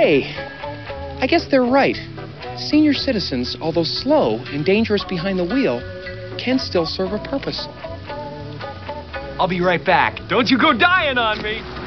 Hey, I guess they're right. Senior citizens, although slow and dangerous behind the wheel, can still serve a purpose. I'll be right back. Don't you go dying on me.